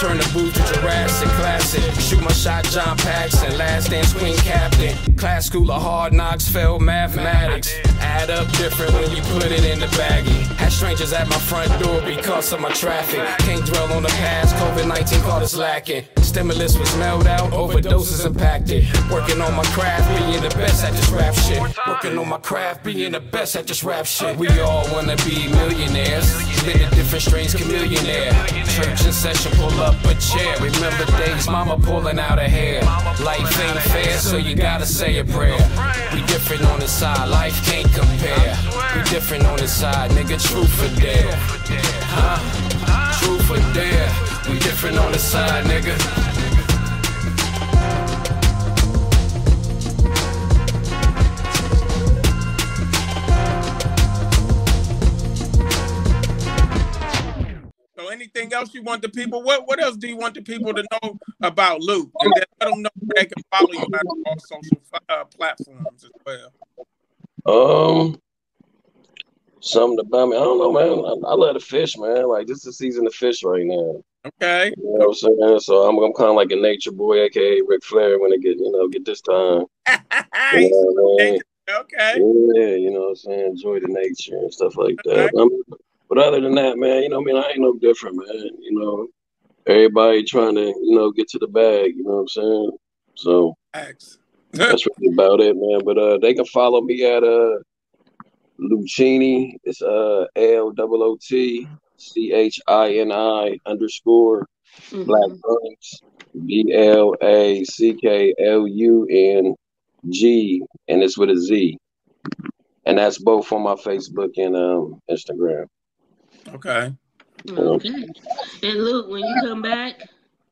Turn the booth to Jurassic Classic. Shoot my shot, John Paxson. Last dance queen captain. Class school of hard knocks, failed mathematics. Add up different when you put it in the baggie. Had strangers at my front door because of my traffic. Can't dwell on the past, COVID 19 caught us lacking. Stimulus was mailed out, overdoses impacted. Working on my craft, being the best at this rap shit. Working on my craft, being the best at this rap shit. We all wanna be millionaires. Spinning different strains, Chamillionaire. Church in session, pull up a chair. Remember days, mama pulling out her hair. Life ain't fair, so you gotta say a prayer. We different on the side, life can't We different on the side, nigga, truth or dare. Huh? Truth or dare. We different on the side, nigga. So anything else you want the people? What what else do you want the people to know about Luke? And then let them know where they can follow you on all social uh, platforms as well. Um, something about me. I don't know, man. I, I love to fish, man. Like this is the season to fish right now. Okay. You know what I'm saying? So I'm, I'm kind of like a nature boy, aka Ric Flair, when I get you know get this time. you know okay. Yeah, you know what I'm saying. Enjoy the nature and stuff like that. Okay. but other than that, man, you know, I mean, I ain't no different, man. You know, everybody trying to you know get to the bag. You know what I'm saying? So. Thanks. That's really about it, man. But uh, they can follow me at uh Lootchini. It's uh L O O T C H I N I underscore mm-hmm. Black Bunks B L A C K L U N G, and it's with a Z. And that's both on my Facebook and um Instagram. Okay. Okay. And Luke, when you come back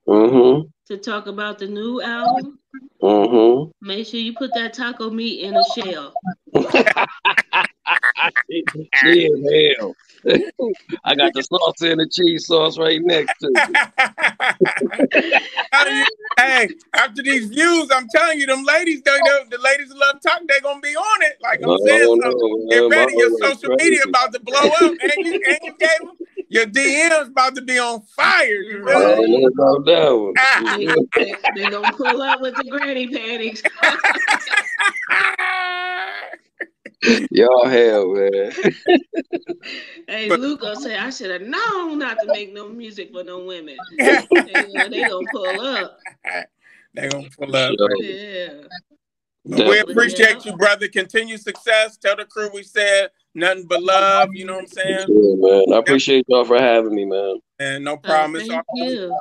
mm-hmm. To talk about the new album, mm-hmm. make sure you put that taco meat in a shell. she in hell. I got the salsa and the cheese sauce right next to it. hey, after these views, I'm telling you, them ladies, they, they, the ladies who love talk, they're gonna be on it. Like I'm Oh, saying, no, so man, get ready. Your social media crazy. about to blow up, and you, and you gave them your DMs about to be on fire. You feel me? no doubt. Ah. They, they, they gonna pull up with the granny panties. Y'all hell, man. hey, But- Luke gonna say I should have known not to make no music for no women. they, they gonna pull up. they gonna pull up. Yeah. But we appreciate you, brother. Continue success. Tell the crew we said nothing but love. You know what I'm saying? Yeah, man. I appreciate y'all for having me, man. And no uh, problem. It's thank always, you.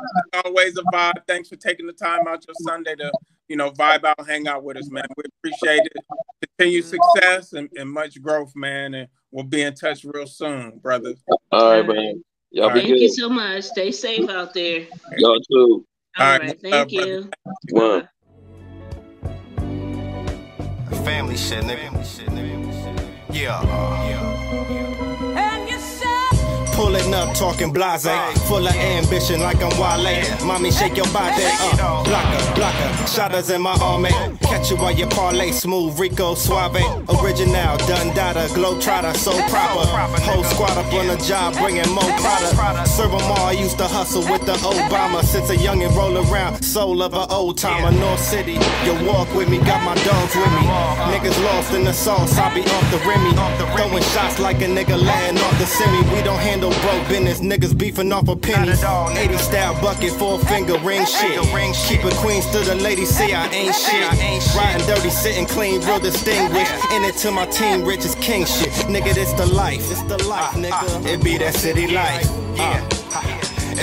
always a vibe. Thanks for taking the time out your Sunday to, you know, vibe out, hang out with us, man. We appreciate it. Continue success and, and much growth, man. And we'll be in touch real soon, brother. All right, man. Y'all be Thank good. you so much. Stay safe out there. Y'all too. All All right, right, thank love, you. One. Family shit, nigga. Yeah. Pulling up, talking blase, full of ambition like I'm Wale. Mommy, shake your body up, blocker, blocker. Shotters in my army, catch you while you parlay. Smooth, Rico, Suave, original, Dundada, Globetrotter, so proper. Whole squad up on the job, bringing more product. Serve 'em all, I used to hustle with the Obama. Since a young and roll around, soul of an old timer, North City. You walk with me, got my dogs with me. Niggas lost in the sauce, I be off the Remy. Throwing shots like a nigga laying off the semi. We don't handle broke business, niggas beefing off a penny. 80 style bucket, four finger ring shit. Keep it queens to the ladies, say I ain't shit. Riding dirty, sitting clean, real distinguished. In it to my team, rich is king shit. Nigga, this the life, it's the life, nigga. It be that city life. Uh.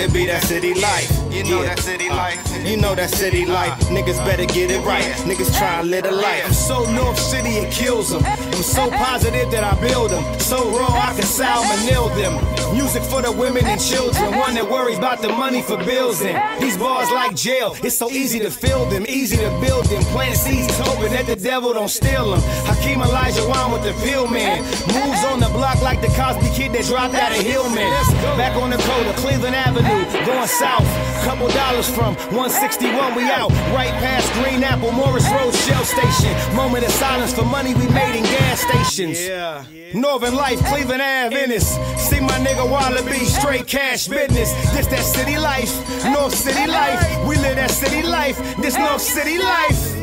It be that city life. You know that city uh, life. You know that city uh, life. Niggas better get it right. Niggas try and live I'm so North City it kills them. I'm so positive that I build them. So raw I can salmonell them. Music for the women and children. One that worries about the money for bills and These bars like jail. It's so easy to fill them, easy to build them. Plant seeds, hoping that the devil don't steal them. Hakeem Olajuwon with the pill man. Moves on the block like the Cosby kid that dropped out of Hillman. Back on the coda, Cleveland Avenue, going south. Couple dollars from 161, we out. Right past Green Apple, Morse Road Shell Station. Moment of silence for money we made in gas stations. Yeah. Northern Life, Cleveland Ave, Venice. See my nigga Wallaby, straight cash business. This that city life, North City life. We live that city life, this North City life.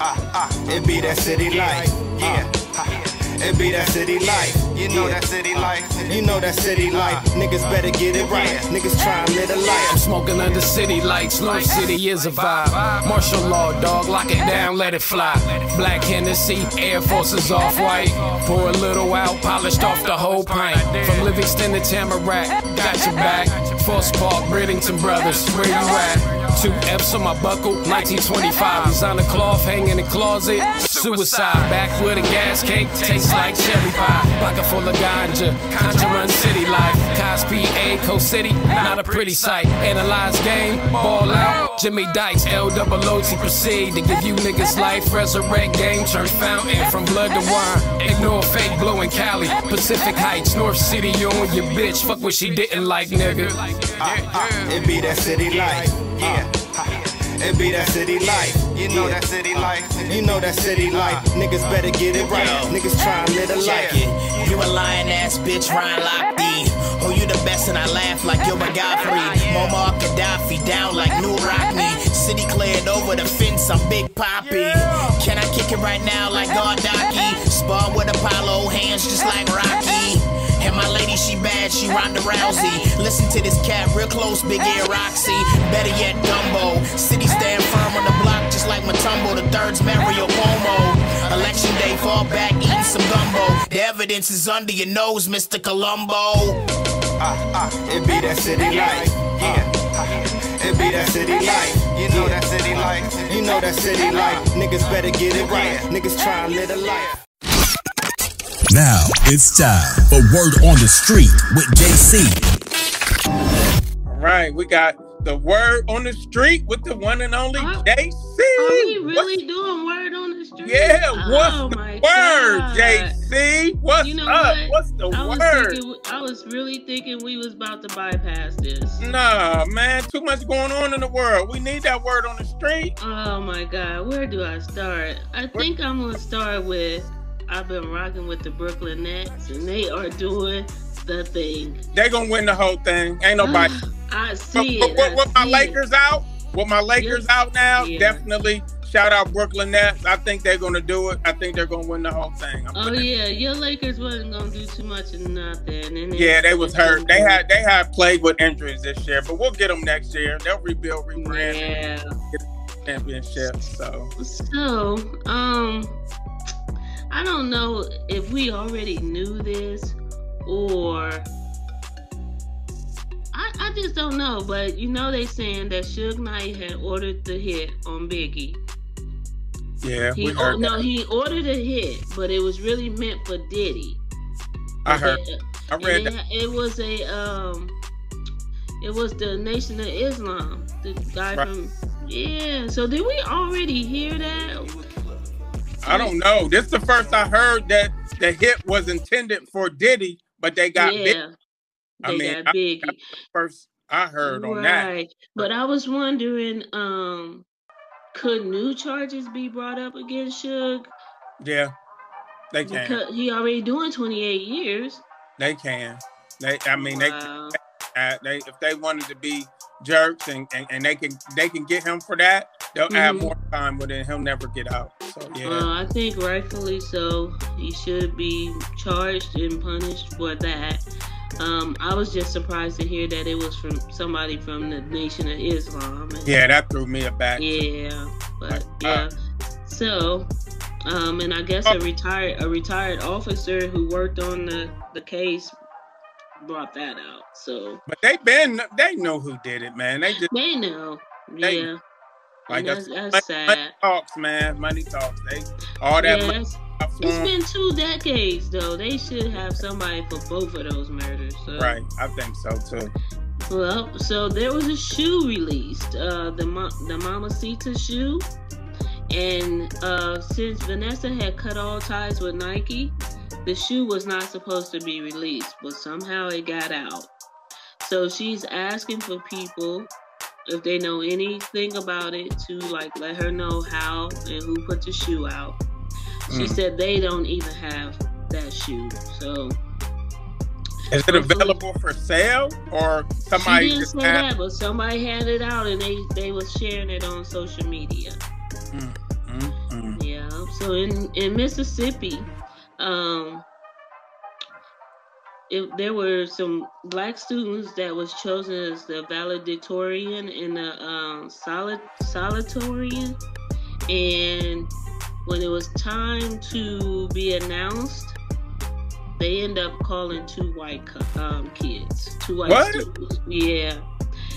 Ah, ah, it be that city life. Yeah. It be that city life. You know that city life. You know that city life. Niggas better get it right. Niggas try and live a life. I'm smoking under city lights. North City is a vibe. Martial law, dog, lock it down, let it fly. Black Hennessy, Air Forces off white. Pour a little out, polished off the whole pint. From Livingston to Tamarack, got your back. Force Park, Bridington Brothers, where you at? Two F's on my buckle, 1925. Designer cloth hanging in closet. Suicide, backwood a gas cake, tastes like cherry pie. Pocket full of ganja, conjure run city life. Cosby, A, Coast City, not a pretty sight. Analyze game, ball out. Jimmy Dice, L double O T proceed to give you niggas life. Resurrect game, turn fountain from blood to wine. Ignore fake blowing Cali, Pacific Heights, North City, you and your bitch. Fuck what she didn't like, nigga. Ah, ah, it be that city life. Yeah. It be that city life. You know that city life. You know that city life. Niggas better get it right. Niggas try and live a life. Yeah, you a lying ass bitch, Ryan Lochte. Oh, you the best, and I laugh like you're Godfrey. Muammar Gaddafi down like New Rockney. City cleared over the fence, I'm Big Poppy. Can I kick it right now like Gardaki? Spar with Apollo, hands just like Rocky. And my lady, she bad, she Ronda Rousey. Listen to this cat real close, big ear Roxy. Better yet, Dumbo. City stand firm on the block, just like Mutombo. The third's Mario Cuomo. Election day, fall back, eating some gumbo. The evidence is under your nose, Mr. Columbo. Ah, ah, it be that city life. Yeah. It be that city life. You know that city life. You know that city life. Niggas better get it right. Niggas try and live a life. Now it's time for Word on the Street with JC. All right, we got the word on the street with the one and only Are- JC. Are we really doing word on the street? Yeah, Oh what's the my word, God. JC? JC, what's You know up? what? What's the I was word? thinking, I was really thinking we was about to bypass this. Nah, man, too much going on in the world. We need that word on the street. Oh my God, where do I start? I think I'm gonna start with. I've been rocking with the Brooklyn Nets, and they are doing the thing. They're gonna win the whole thing. Ain't nobody. I But, see but it. what, I my Lakers out? What my Lakers out now? Yeah. Definitely. Shout out Brooklyn Nets. I think they're gonna do it. I think they're gonna win the whole thing. I'm Oh yeah, your Lakers wasn't gonna do too much of nothing. And Yeah, they was hurt. They had they had played with injuries this year, but we'll get them next year. They'll rebuild, rebrand, Yeah. championship. So So, um, I don't know if we already knew this or I, I just don't know. But you know, they saying that Suge Knight had ordered the hit on Biggie. yeah, He we heard. no, that. he ordered a hit, but it was really meant for Diddy. I heard. But, I read they- that. It was a um, it was the Nation of Islam, the guy Right. from yeah. So did we already hear that? I don't know. This is the first I heard that the hit was intended for Diddy, but they got yeah, big. they I mean, got I- Biggie. the first I heard on that. But I was wondering, um, could new charges be brought up against Suge? Yeah, they can. Because he already doing 28 years. They can. They. I mean, they. Wow. Uh, they if they wanted to be jerks and, and, and they can they can get him for that. They'll add Mhm. more time with it. He'll never get out. So yeah. Uh, I think rightfully so. He should be charged and punished for that. Um, I was just surprised to hear that it was from somebody from the Nation of Islam. And- yeah, that threw me aback. Yeah, but Uh, yeah. So, um, and I guess a retired a retired officer who worked on the the case brought that out. So But they been they know who did it, man. They just they know. They- Yeah. like that's, money, that's money sad. talks, man. Money talks. They all that Yeah, money. it's been two decades though. They should have somebody for both of those murders. So. Right, I think so too. Well, so there was a shoe released, uh, the Ma- the Mambacita shoe, and uh, since Vanessa had cut all ties with Nike, the shoe was not supposed to be released, but somehow it got out. So she's asking for people if they know anything about it to like let her know how and who put the shoe out. She Mm. said they don't even have that shoe, so Is it available for sale or somebody she didn't just say asked? that, but somebody had it out and they they was sharing it on social media. Mm, mm, mm. Yeah. So in in Mississippi, um, it, there were some black students that was chosen as the valedictorian and the um, solid solitarian, and when it was time to be announced, they end up calling two white um, kids, two white What? students. Yeah.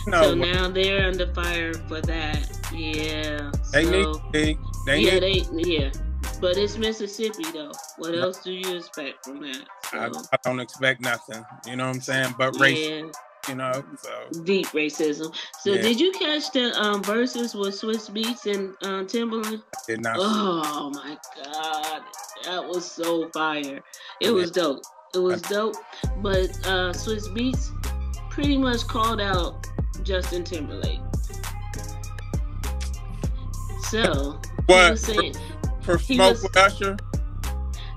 No, so now they're under fire for that. Yeah. they so, need be. They yeah, need. they yeah. But it's Mississippi though. What else do you expect from that? I, So, I don't expect nothing. You know what I'm saying? But race, yeah, you know. So deep racism. So Yeah. did you catch the um Verzuz with Swizz Beatz and uh, Timbaland? did not. Oh my god, that was so fire. It was dope. It was dope. But uh Swizz Beatz pretty much called out Justin Timberlake. So What for he smoke was- with Usher?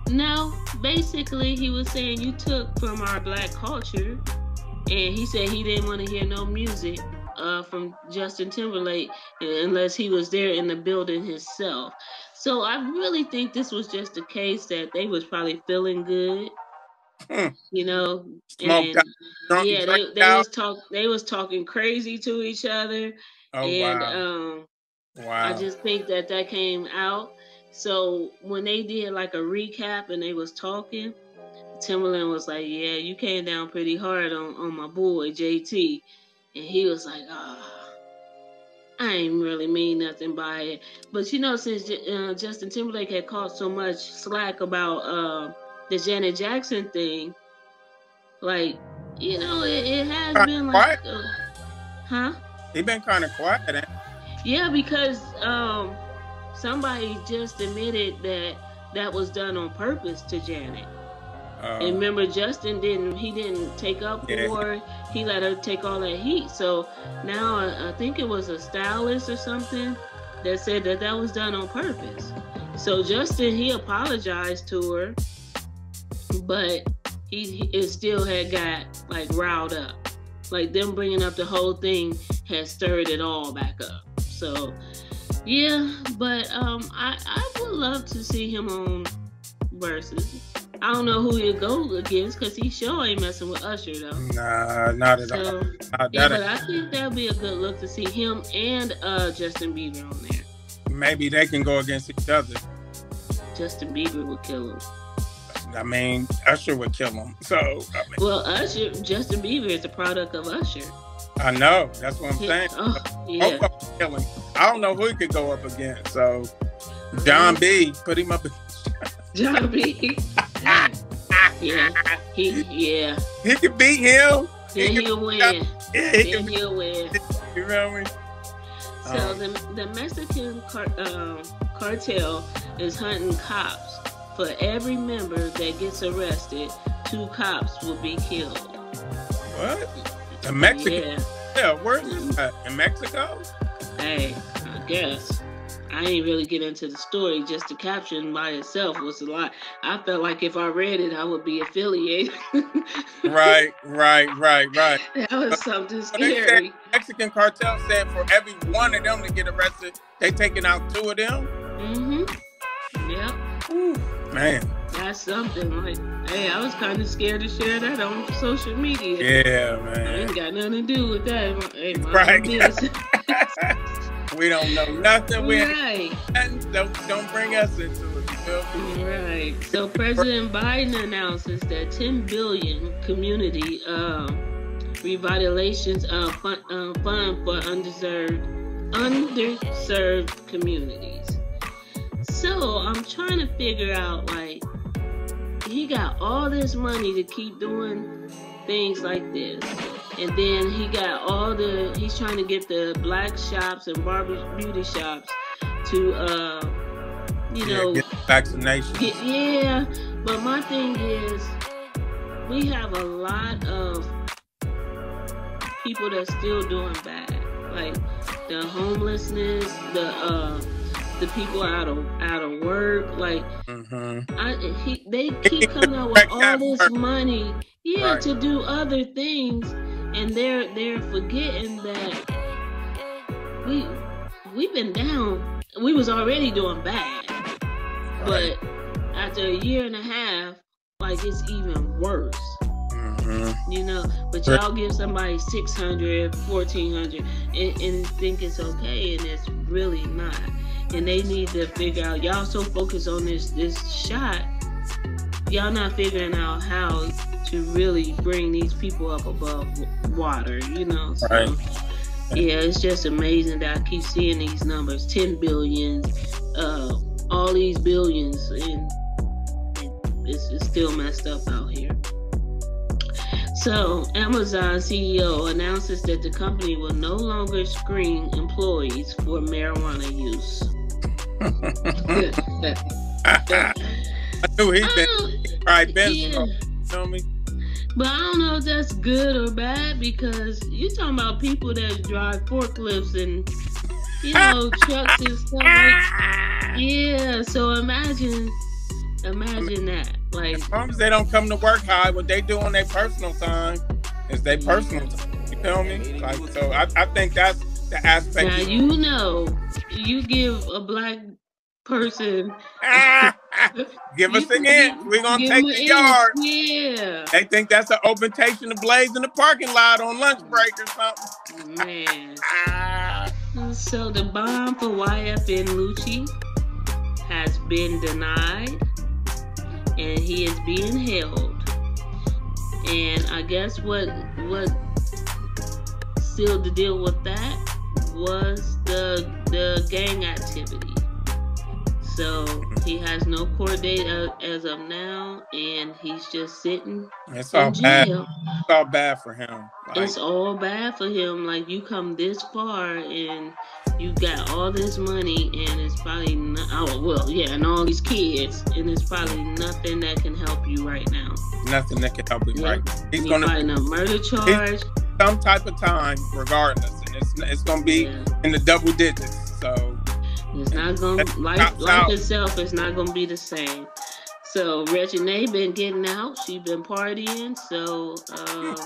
No, basically he was saying you took from our black culture, and he said he didn't want to hear no music uh, from Justin Timberlake unless he was there in the building himself. So I really think this was just a case that they was probably feeling good, Hmm. you know. And drunk, yeah, they, they out. was talk they was talking crazy to each other, Oh and wow! um. wow. I just think that that came out. So when they did like a recap and they was talking, Timbaland was like, "Yeah, you came down pretty hard on on my boy JT," and he was like, "Ah, I ain't really mean nothing by it." But you know, since uh, Justin Timberlake had caught so much slack about uh, the Janet Jackson thing, like you know, it, it has been like, uh, huh? he been kind of quiet. ain't Yeah, because um, somebody just admitted that that was done on purpose to Janet. Uh, and remember, Justin didn't. He didn't take up Yeah. for. He let her take all that heat. So now I, I think it was a stylist or something that said that that was done on purpose. So Justin he apologized to her, but he, he it still had got like riled up. Like them bringing up the whole thing had stirred it all back up. So yeah, but um, I I would love to see him on Verzuz. I don't know who he'll go against because he sure ain't messing with Usher though. nah, not at all. So Nah, yeah, that but I think that'd be a good look to see him and uh Justin Bieber on there. maybe they can go against each other. Justin Bieber would kill him. I mean, Usher would kill him. So I, mean, Well, Usher, Justin Bieber is a product of Usher. I know that's what I'm saying. oh, yeah. Both of them kill. I don't know who he could go up against. So John B, put him up. John B. yeah, he yeah. He could beat him. Then he'll win. Yeah, he Then he'll win. You know mean? So Um, the, the Mexican car, um, cartel is hunting cops. For every member that gets arrested, two cops will be killed. What? In Mexico? Yeah. Yeah, where's this at? In Mexico? Hey, I guess. I ain't really get into the story. Just the caption by itself was a lot. I felt like if I read it, I would be affiliated. Right, right, right, right. that was something So scary. Mexican cartel said for every one of them to get arrested, they taking out two of them. Mm-hmm. Yep. Man, That's something. Like, hey, I was kind of scared to share that on social media. yeah, man. I ain't got nothing to do with that. Hey, Right. we don't know nothing. We right. nothing. Don't don't bring us into it. You feel me? Right. So President Biden announces that 10 billion community um, revitalizations uh, fund, uh, fund for underserved underserved communities. So I'm trying to figure out like he got all this money to keep doing things like this. And then he got all the he's trying to get the black shops and barber beauty shops to uh you Yeah, know get vaccination. Get- yeah, but my thing is, we have a lot of people that's still doing bad, like the homelessness, the uh, the people out of out of work. Like Mm-hmm. I, he, they keep coming out with all this money, yeah, Right. to do other things, and they're they're forgetting that we we've been down. We was already doing bad, but after a year and a half, like it's even worse. Mm-hmm. You know, but y'all give somebody 600, 1400 and, and think it's okay, and it's really not. And they need to figure out. Y'all so focused on this this shot, y'all not figuring out how to really bring these people up above water. You know, so Right. yeah, it's just amazing that I keep seeing these numbers: 10 billions, uh, all these billions, and it's, it's still messed up out here. So, Amazon CEO announces that the company will no longer screen employees for marijuana use. I knew he'd oh, been. All right, Ben. Yeah. Know me? But I don't know if that's good or bad because you're talking about people that drive forklifts and you know trucks and stuff like yeah. So imagine, imagine that. Like As long as they don't come to work high, what they do on their personal time is their personal time. You feel me? Like so, I, I think that's the aspect. now you know, you give a black person Give us the hint. We're gonna take the yard. inch. Yeah. They think that's an open station of blaze in the parking lot on lunch break or something. Man. So the bond for YFN Lucci has been denied and he is being held. And I guess what what sealed the deal with that was the the gang activity. So he has no court date as of now, and he's just sitting It's all bad. It's all bad for him. Like, it's all bad for him. Like you come this far and you got all this money and it's probably not, oh well yeah and all these kids and it's probably nothing that can help you right now Nothing that can help you Yeah. right. He's you gonna fighting a murder charge some type of time, regardless, and it's it's gonna be in the double digits. So it's not gonna life life out. itself is not gonna be the same so Reginae been getting out she been partying so um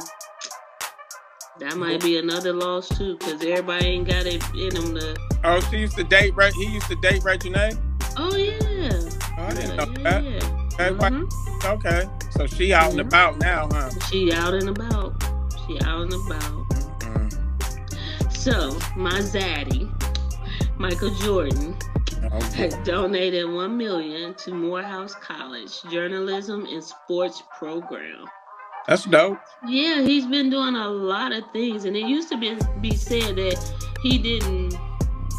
that might be another loss too because everybody ain't got it in them to Oh, she used to date. Re- he used to date Reginae. Oh, oh yeah I didn't know yeah, that. yeah. Okay, why- okay. So she out and Mhm. about now, huh? She out and about. She out and about. So my zaddy, Michael Jordan, has donated one million to Morehouse College Journalism and Sports Program. That's dope. Yeah, he's been doing a lot of things, and it used to be be said that he didn't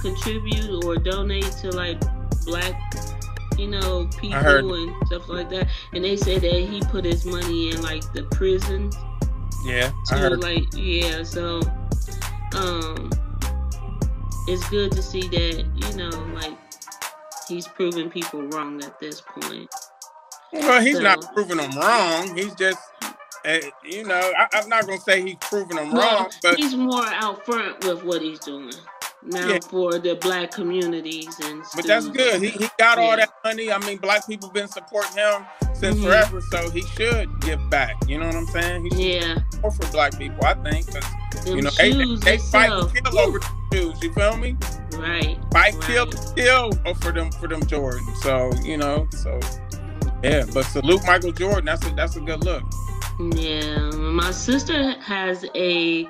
contribute or donate to like black, you know, people and stuff like that. And they said that he put his money in like the prisons Yeah, I heard. like yeah so um it's good to see that you know like he's proving people wrong at this point Well, he's So- not proving them wrong. He's just, you know, I, I'm not gonna say he's proving them well, wrong, but he's more out front with what he's doing now Yeah. for the black communities and but that's good. He, he got all that money. I mean, black people been supporting him since Mhm. forever, so he should give back. You know what I'm saying? He yeah more for black people, I think, because you know they, they fight and kill over shoes. You feel me? right Fight, kill, kill for them for them Jordan. So you know, so yeah. But salute Michael Jordan. That's a that's a good look. Yeah, my sister has a,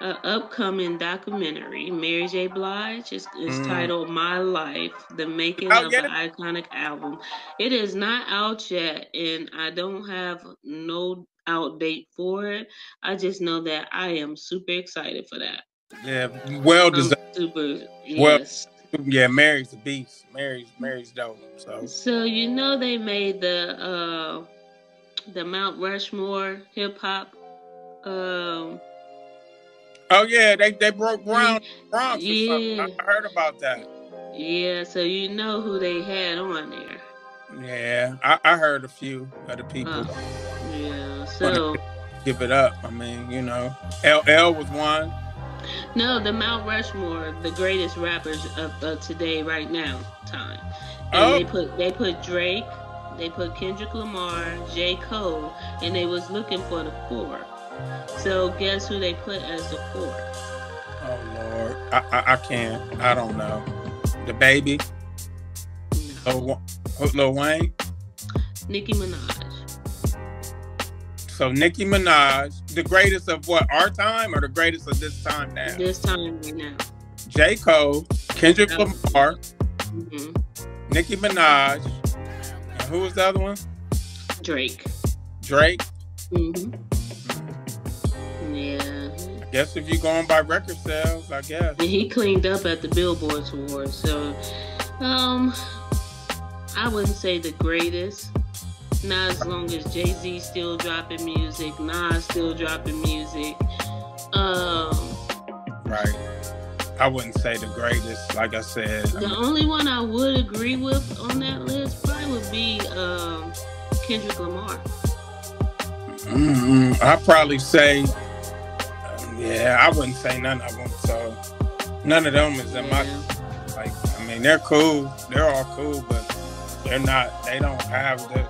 a upcoming documentary. Mary J. Blige is, is Mm. titled "My Life: The Making Oh, of the Iconic Album." It is not out yet, and I don't have no out date for it. I just know that I am super excited for that. Yeah, well deserved. super Well, yes. yeah, Mary's a beast. Mary's Mary's dope. So So you know they made the uh the Mount Rushmore hip hop um oh yeah, they they broke ground for Yeah. something. I heard about that. Yeah, so you know who they had on there. Yeah, I, I heard a few of the people. Yeah, so Give it up. I mean, you know, LL was one. no, the Mount Rushmore, the greatest rappers of, of today, right now, time. And Oh. they put they put Drake, they put Kendrick Lamar, J. Cole, and they was looking for the four. So guess who they put as the four? Oh Lord, I I, I can't. I don't know. The baby. Lil, Wa- Lil Wayne. Nicki Minaj. So Nicki Minaj, the greatest of what our time or the greatest of this time now? This time right now. J. Cole, Kendrick Oh. Lamar, hmm Nicki Minaj, who was the other one? Drake. Drake. hmm Yeah. I guess if you're going by record sales, I guess. And he cleaned up at the Billboard Awards, so um, I wouldn't say the greatest. Not as long as Jay Z still dropping music, Nas still dropping music. Um, Right. I wouldn't say the greatest, like I said. the only one I would agree with on that list be um, Kendrick Lamar. Mm-mm. I'd probably say, yeah, I wouldn't say none of them. So none of them is in my like. I mean, they're cool. They're all cool, but they're not. They don't have the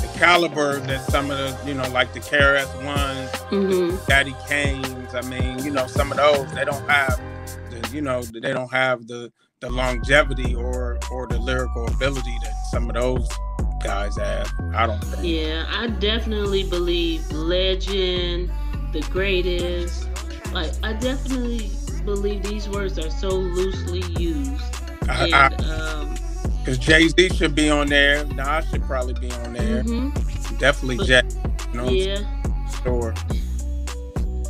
the caliber that some of the you know like the KRS ones, Mm-hmm. Daddy Kane's. I mean, you know, some of those they don't have the you know they don't have the the longevity or or the lyrical ability that some of those guys have. I don't think. Yeah, I definitely believe legend, the greatest. Like, I definitely believe these words are so loosely used. I- um, Because Jay Z should be on there. Nas should probably be on there. mhm. Definitely But- Jay. You know yeah. Sure.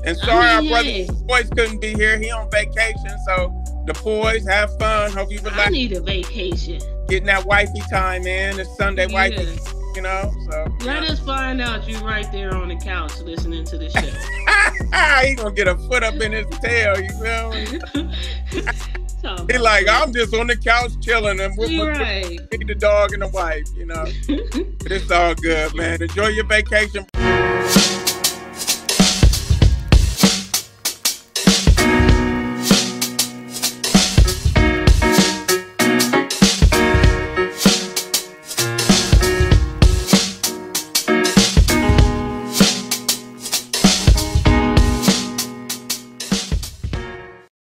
And sorry, I our mean, brother. Boys couldn't be here. He on vacation, so the boys have fun. Hope you relax. I need a vacation. Getting that wifey time in. It's Sunday wifey, you know. So Let us find out you right there on the couch listening to the show. he gonna get a foot up in his tail. You feel me? He like, I'm just on the couch chilling and with You right. the dog and the wife, you know. it's all good, man. Enjoy your vacation.